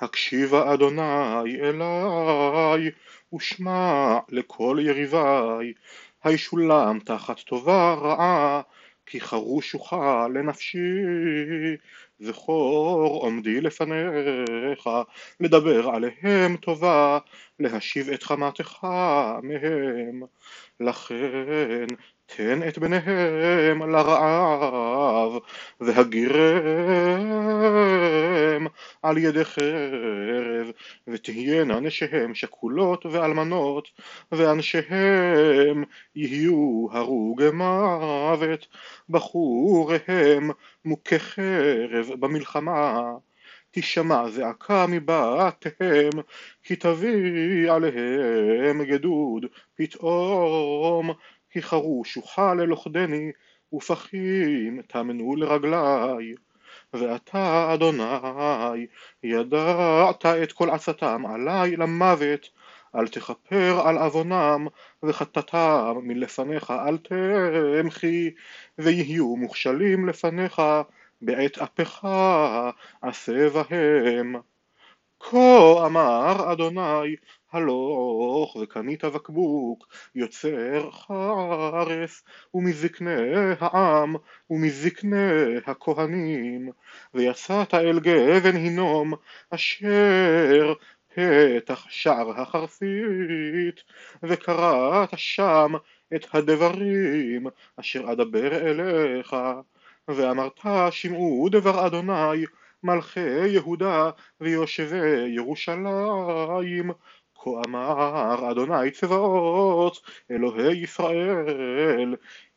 הקשיבה אדוני אליי, ושמע לכל יריביי, הישולם תחת טובה רעה, כי חרוש לנפשי, זכור עומדי לפניך, לדבר עליהם טובה, להשיב את חמתך מהם, לכן תן את בניהם לרעב, והגירם על ידי חרב, ותהיינה נשיהם שכולות ואלמנות, ואנשיהם יהיו הרוגי מוות, בחוריהם מוכי חרב במלחמה. תשמע זעקה מבתיהם, כי תביא עליהם גדוד פתאום, כי חרוש אוכל ללוכדני, ופחים טמנו לרגלי. ואתה, אדוני, ידעת את כל עצתם עלי למוות, אל תכפר על עוונם, וחטאתם מלפניך אל תמחי, ויהיו מוכשלים לפניך, בעת אפך עשה בהם. כה אמר אדוני הלוך וקנית בקבוק יוצר חרס ומזקני העם ומזקני הכהנים ויצאת אל גבן הינום אשר פתח שער החרסית וקראת שם את הדברים אשר אדבר אליך ואמרת שמעו דבר אדוני מלכי יהודה ויושבי ירושלים. כה אמר אדוני צבאות אלוהי ישראל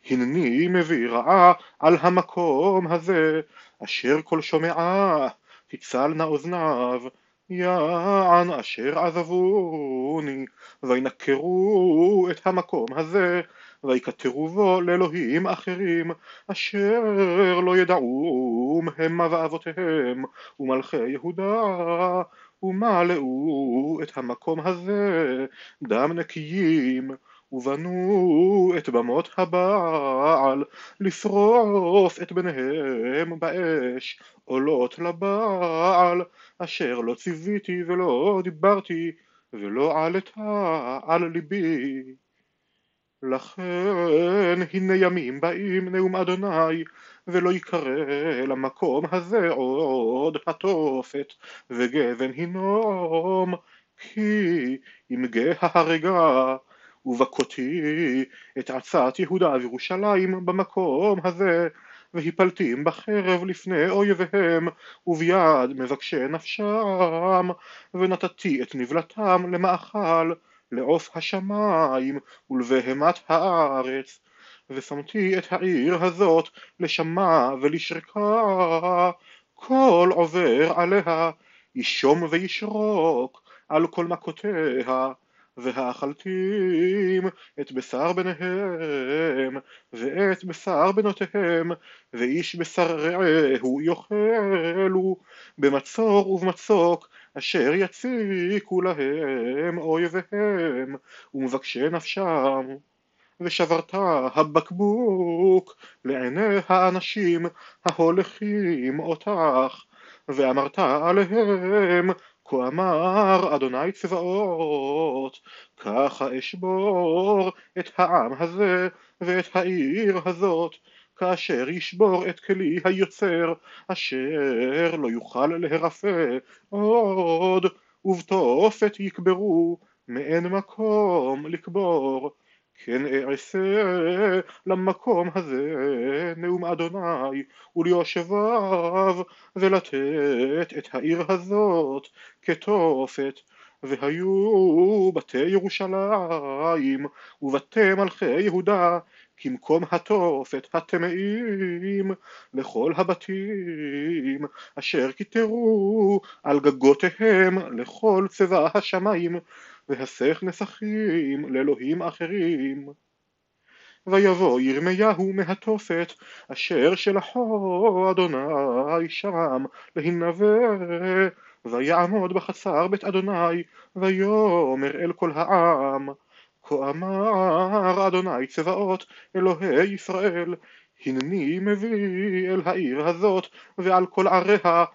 הנני מביא רעה על המקום הזה. אשר כל שומעה תצלנה אוזניו. יען אשר עזבוני וינקרו את המקום הזה ויקטרו בו לאלוהים אחרים אשר לא ידעום המה ואבותיהם ומלכי יהודה ומלאו את המקום הזה דם נקיים ובנו את במות הבעל לשרוף את בניהם באש עולות לבעל אשר לא ציוויתי ולא דיברתי ולא עלתה על ליבי לכן הנה ימים באים נאום אדוני ולא יקרא למקום הזה עוד התופת וגבן הינום כי ימגה ההרגה ובכותי את עצת יהודה וירושלים במקום הזה והפלתים בחרב לפני אויביהם וביד מבקשי נפשם ונתתי את נבלתם למאכל לעוף השמיים ולבהמת הארץ ושמתי את העיר הזאת לשמה ולשרקה. כל עובר עליה ישום וישרוק על כל מכותיה והאכלתים את בשר בניהם ואת בשר בנותיהם ואיש בשר רעהו יאכלו במצור ובמצוק אשר יציקו להם אויביהם ומבקשי נפשם. ושברת הבקבוק לעיני האנשים ההולכים אותך ואמרת עליהם כה אמר אדוני צבאות ככה אשבור את העם הזה ואת העיר הזאת כאשר ישבור את כלי היוצר אשר לא יוכל להרפא עוד ובתופת יקברו מאין מקום לקבור. כן אעשה למקום הזה נאום אדוני וליושביו ולתת את העיר הזאת כתופת. והיו בתי ירושלים ובתי מלכי יהודה כמקום התופת הטמאים לכל הבתים אשר כיתרו על גגותיהם לכל צבא השמיים והסך נסכים לאלוהים אחרים. ויבוא ירמיהו מהתופת אשר שלחו אדוני שם להנבא ויעמוד בחצר בית אדוני ויאמר אל כל העם כה אמר אדוני צבאות אלוהי ישראל הנני מביא אל העיר הזאת ועל כל עריה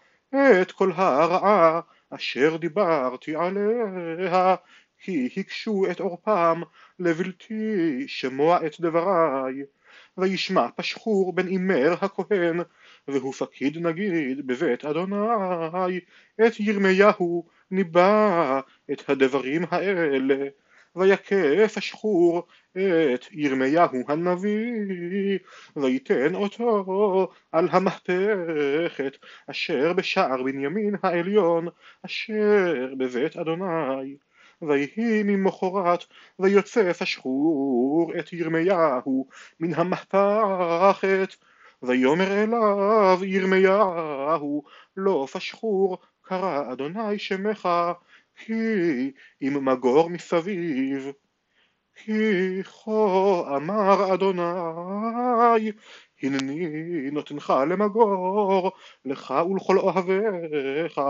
את כל הרעה אשר דיברתי עליה כי הקשו את עורפם לבלתי שמוע את דבריי. וישמע פשחור בן אימר הכהן והוא פקיד נגיד בבית אדוני את ירמיהו ניבא את הדברים האלה ויכה פשחור את ירמיהו הנביא ויתן אותו על המהפכת אשר בשער בנימין העליון אשר בבית אדוני. ויהי ממחרת ויוצא פשחור את ירמיהו מן המהפכת ויאמר אליו ירמיהו לא פשחור קרא אדוני שמך כי אם מגור מסביב כי כה אמר אדוני הנני נותנך למגור לך ולכל אוהביך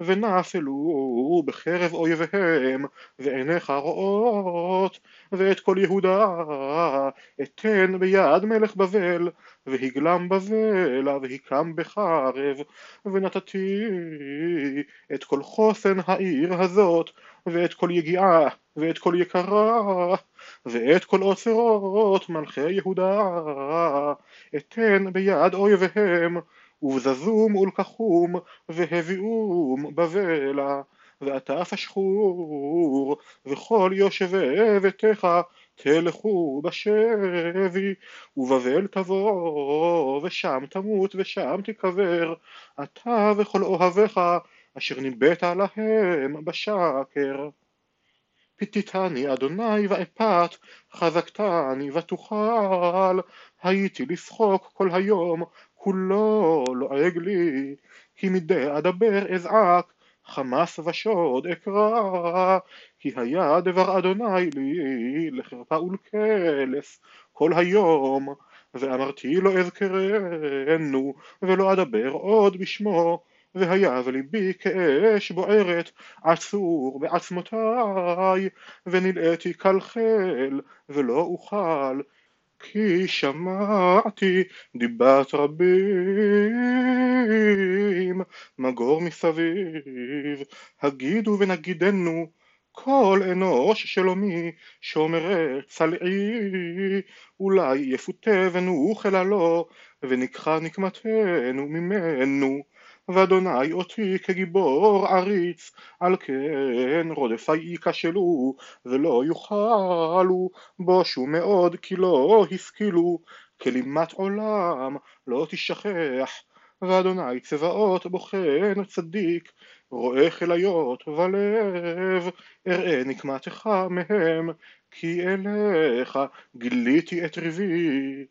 ונפלו בחרב אויביהם ועיניך רואות ואת כל יהודה אתן ביד מלך בבל והגלם בבלה והיקם בחרב ונתתי את כל חוסן העיר הזאת ואת כל יגיעה ואת כל יקרה ואת כל אוצרות מלכי יהודה אתן ביד אויביהם ובזזום ולקחום והביאום בבלה ואתה פשחור וכל יושבי ביתך תלכו בשבי ובבל תבוא ושם תמות ושם תיקבר אתה וכל אוהביך אשר ניבאת להם בשקר. פיתיתני אדוני ואפת חזקתני ותוכל הייתי לשחוק כל היום כולו לועג לי כי מדי אדבר אזעק חמס ושוד אקרא כי היה דבר אדוני לי לחרפה ולקלס כל היום ואמרתי לא אזכרנו ולא אדבר עוד בשמו והיה וליבי כאש בוערת עצור בעצמותיי ונלאיתי כלכל ולא אוכל כי שמעתי דיבת רבים מגור מסביב. הגידו ונגידנו כל אנוש שלומי שומר צלעי. אולי יפותה ונוכל לו וניקחה נקמתנו ממנו ואדוני אותי כגיבור עריץ על כן רודפי ייכשלו ולא יוכלו בושו מאוד כי לא השכילו. כלימת עולם לא תשכח ואדוני צבאות בוחן צדיק רואה כליות ולב אראה נקמתך מהם כי אליך גיליתי את ריבי